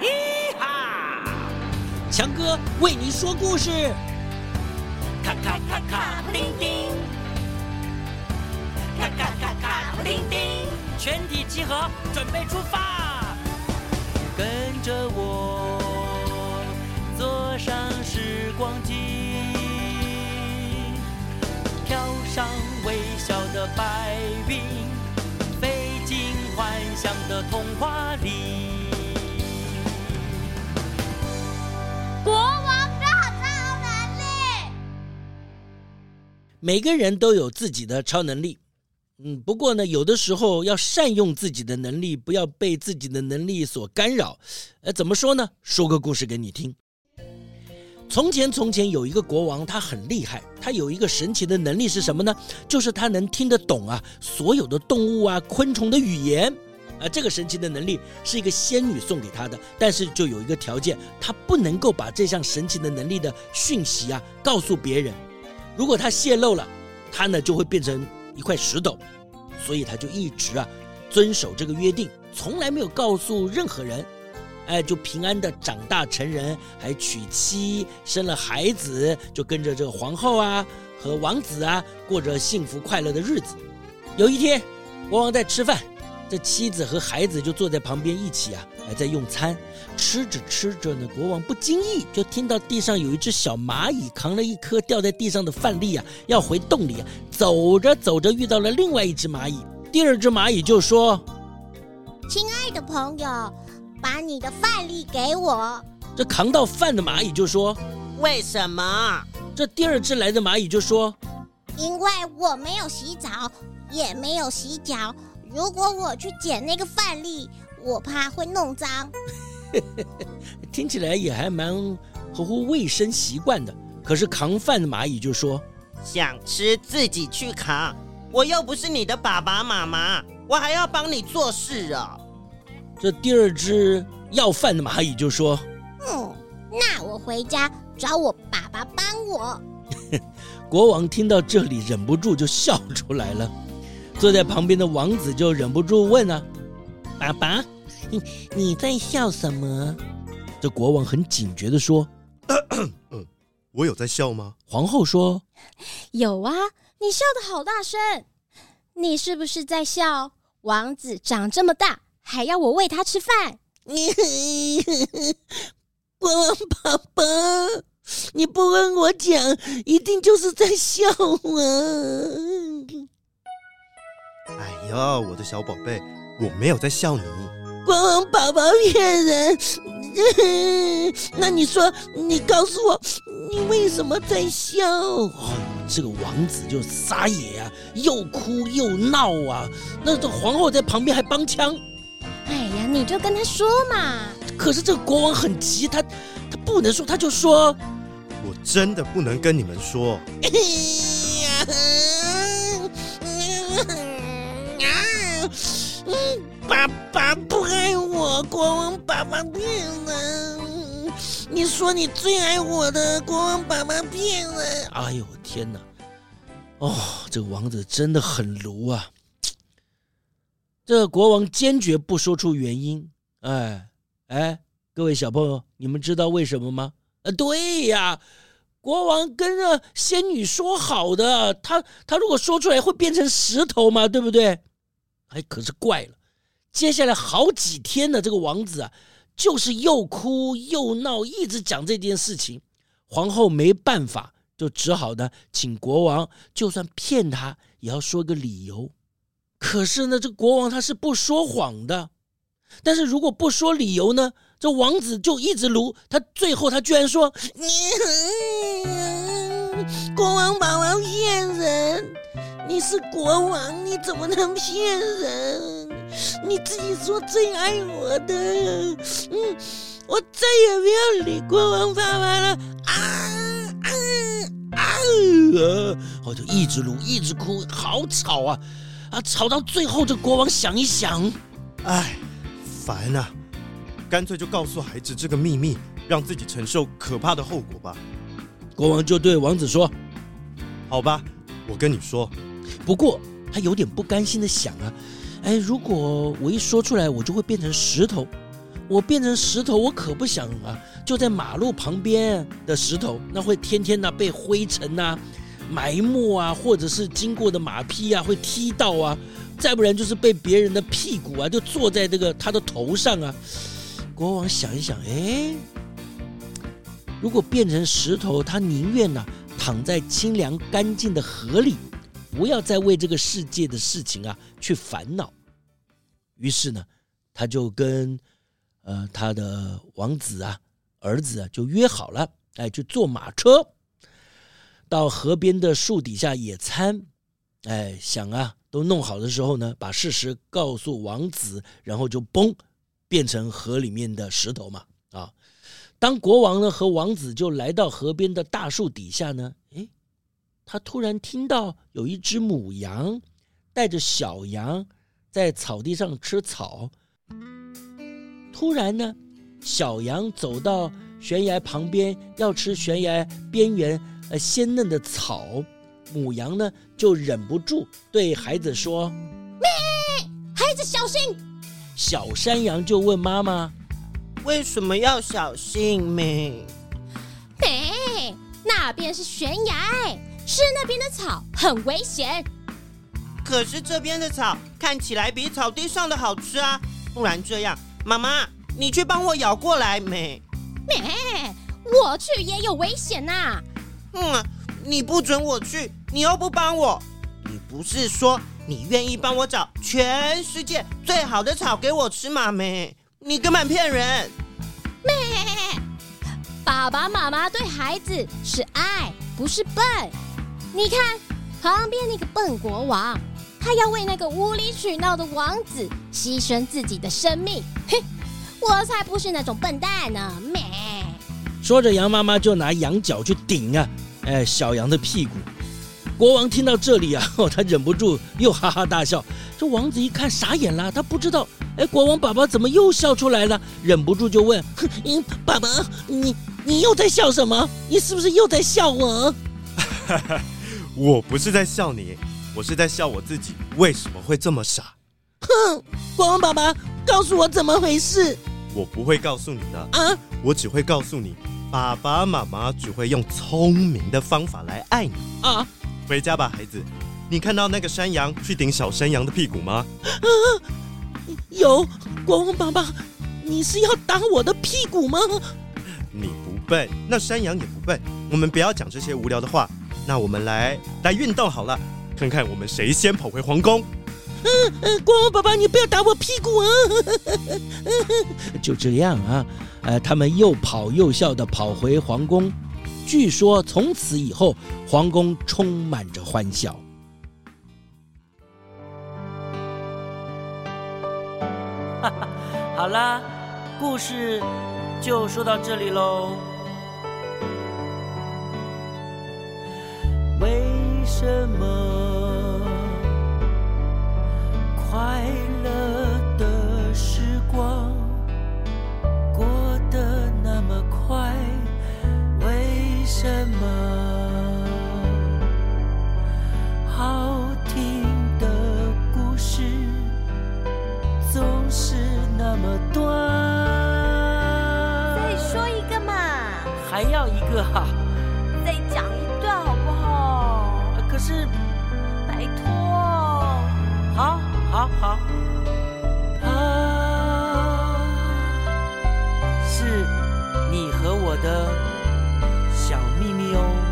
嘻哈！强哥为你说故事。咔咔咔咔，布丁丁。咔咔咔咔，布丁丁。全体集合，准备出发。跟着我，坐上时光机，飘上微笑的白云，飞进幻想的童话里。每个人都有自己的超能力。嗯，不过呢，有的时候要善用自己的能力，不要被自己的能力所干扰。呃，怎么说呢？说个故事给你听。从前，从前有一个国王，他很厉害，他有一个神奇的能力是什么呢？就是他能听得懂啊所有的动物啊、昆虫的语言。啊，这个神奇的能力是一个仙女送给他的，但是就有一个条件，他不能够把这项神奇的能力的讯息啊告诉别人。如果他泄露了，他呢就会变成。一块石头，所以他就一直啊遵守这个约定，从来没有告诉任何人，哎，就平安的长大成人，还娶妻生了孩子，就跟着这个皇后啊和王子啊过着幸福快乐的日子。有一天，国王在吃饭。这妻子和孩子就坐在旁边一起啊，还在用餐。吃着吃着呢，国王不经意就听到地上有一只小蚂蚁扛了一颗掉在地上的饭粒啊，要回洞里啊。走着走着遇到了另外一只蚂蚁，第二只蚂蚁就说：“亲爱的朋友，把你的饭粒给我。”这扛到饭的蚂蚁就说：“为什么？”这第二只来的蚂蚁就说：“因为我没有洗澡，也没有洗脚。”如果我去捡那个饭粒，我怕会弄脏。听起来也还蛮合乎卫生习惯的。可是扛饭的蚂蚁就说：“想吃自己去扛，我又不是你的爸爸妈妈，我还要帮你做事啊。”这第二只要饭的蚂蚁就说：“嗯，那我回家找我爸爸帮我。”国王听到这里，忍不住就笑出来了。坐在旁边的王子就忍不住问啊：“爸爸，你你在笑什么？”这国王很警觉的说：“ 嗯，我有在笑吗？”皇后说：“有啊，你笑的好大声，你是不是在笑？王子长这么大，还要我喂他吃饭？”国王 爸爸，你不跟我讲，一定就是在笑啊！哎呀，我的小宝贝，我没有在笑你。国王宝宝骗人。那你说，你告诉我，你为什么在笑？哦，这个王子就撒野啊，又哭又闹啊。那这皇后在旁边还帮腔。哎呀，你就跟他说嘛。可是这个国王很急，他他不能说，他就说：“我真的不能跟你们说。”嗯，爸爸不爱我，国王爸爸骗人。你说你最爱我的国王爸爸骗人。哎呦天哪！哦，这个王子真的很卢啊。这个国王坚决不说出原因。哎哎，各位小朋友，你们知道为什么吗？呃，对呀，国王跟着仙女说好的，他他如果说出来会变成石头嘛，对不对？哎，可是怪了，接下来好几天呢，这个王子啊，就是又哭又闹，一直讲这件事情。皇后没办法，就只好呢，请国王，就算骗他，也要说个理由。可是呢，这国王他是不说谎的，但是如果不说理由呢，这王子就一直撸。他最后他居然说：“ 你，国王把我骗人。”你是国王，你怎么能骗人？你自己说最爱我的，嗯，我再也不要理国王爸爸了啊啊啊！我就一直撸，一直哭，好吵啊啊！吵到最后，这国王想一想，哎，烦啊，干脆就告诉孩子这个秘密，让自己承受可怕的后果吧。国王就对王子说：“好吧，我跟你说。”不过他有点不甘心的想啊，哎，如果我一说出来，我就会变成石头，我变成石头，我可不想啊，就在马路旁边的石头，那会天天呢被灰尘呐、啊、埋没啊，或者是经过的马匹啊会踢到啊，再不然就是被别人的屁股啊就坐在这个他的头上啊。国王想一想，哎，如果变成石头，他宁愿呢躺在清凉干净的河里，不要再为这个世界的事情啊去烦恼。于是呢，他就跟。呃，他的王子啊，儿子啊，就约好了，哎，就坐马车到河边的树底下野餐，哎，想啊，都弄好的时候呢，把事实告诉王子，然后就崩，变成河里面的石头嘛，啊，当国王呢和王子就来到河边的大树底下呢，哎，他突然听到有一只母羊带着小羊在草地上吃草。突然呢，小羊走到悬崖旁边，要吃悬崖边缘呃鲜嫩的草。母羊呢就忍不住对孩子说：“咩，孩子小心！”小山羊就问妈妈：“为什么要小心咩？”咩，那边是悬崖，吃那边的草很危险。可是这边的草看起来比草地上的好吃啊，不然这样。妈妈，你去帮我咬过来没？没，我去也有危险呐。嗯，你不准我去，你又不帮我。你不是说你愿意帮我找全世界最好的草给我吃吗？没，你根本骗人。没，爸爸妈妈对孩子是爱，不是笨。你看旁边那个笨国王。他要为那个无理取闹的王子牺牲自己的生命，嘿，我才不是那种笨蛋呢！咩。说着，羊妈妈就拿羊角去顶啊，哎，小羊的屁股。国王听到这里啊，他忍不住又哈哈大笑。这王子一看傻眼了，他不知道，哎，国王爸爸怎么又笑出来了？忍不住就问：“嗯，爸爸，你你又在笑什么？你是不是又在笑我？” 我不是在笑你。我是在笑我自己，为什么会这么傻？哼！国王爸爸，告诉我怎么回事？我不会告诉你的啊！我只会告诉你，爸爸妈妈只会用聪明的方法来爱你啊！回家吧，孩子。你看到那个山羊去顶小山羊的屁股吗？啊！有，国王爸爸，你是要打我的屁股吗？你不笨，那山羊也不笨。我们不要讲这些无聊的话，那我们来来运动好了。看看我们谁先跑回皇宫。嗯嗯，国王爸爸，你不要打我屁股啊！就这样啊，呃，他们又跑又笑的跑回皇宫。据说从此以后，皇宫充满着欢笑。哈哈，好啦，故事就说到这里喽。个哈、啊，再讲一段好不好？可是，拜托，好，好，好，他是你和我的小秘密哦。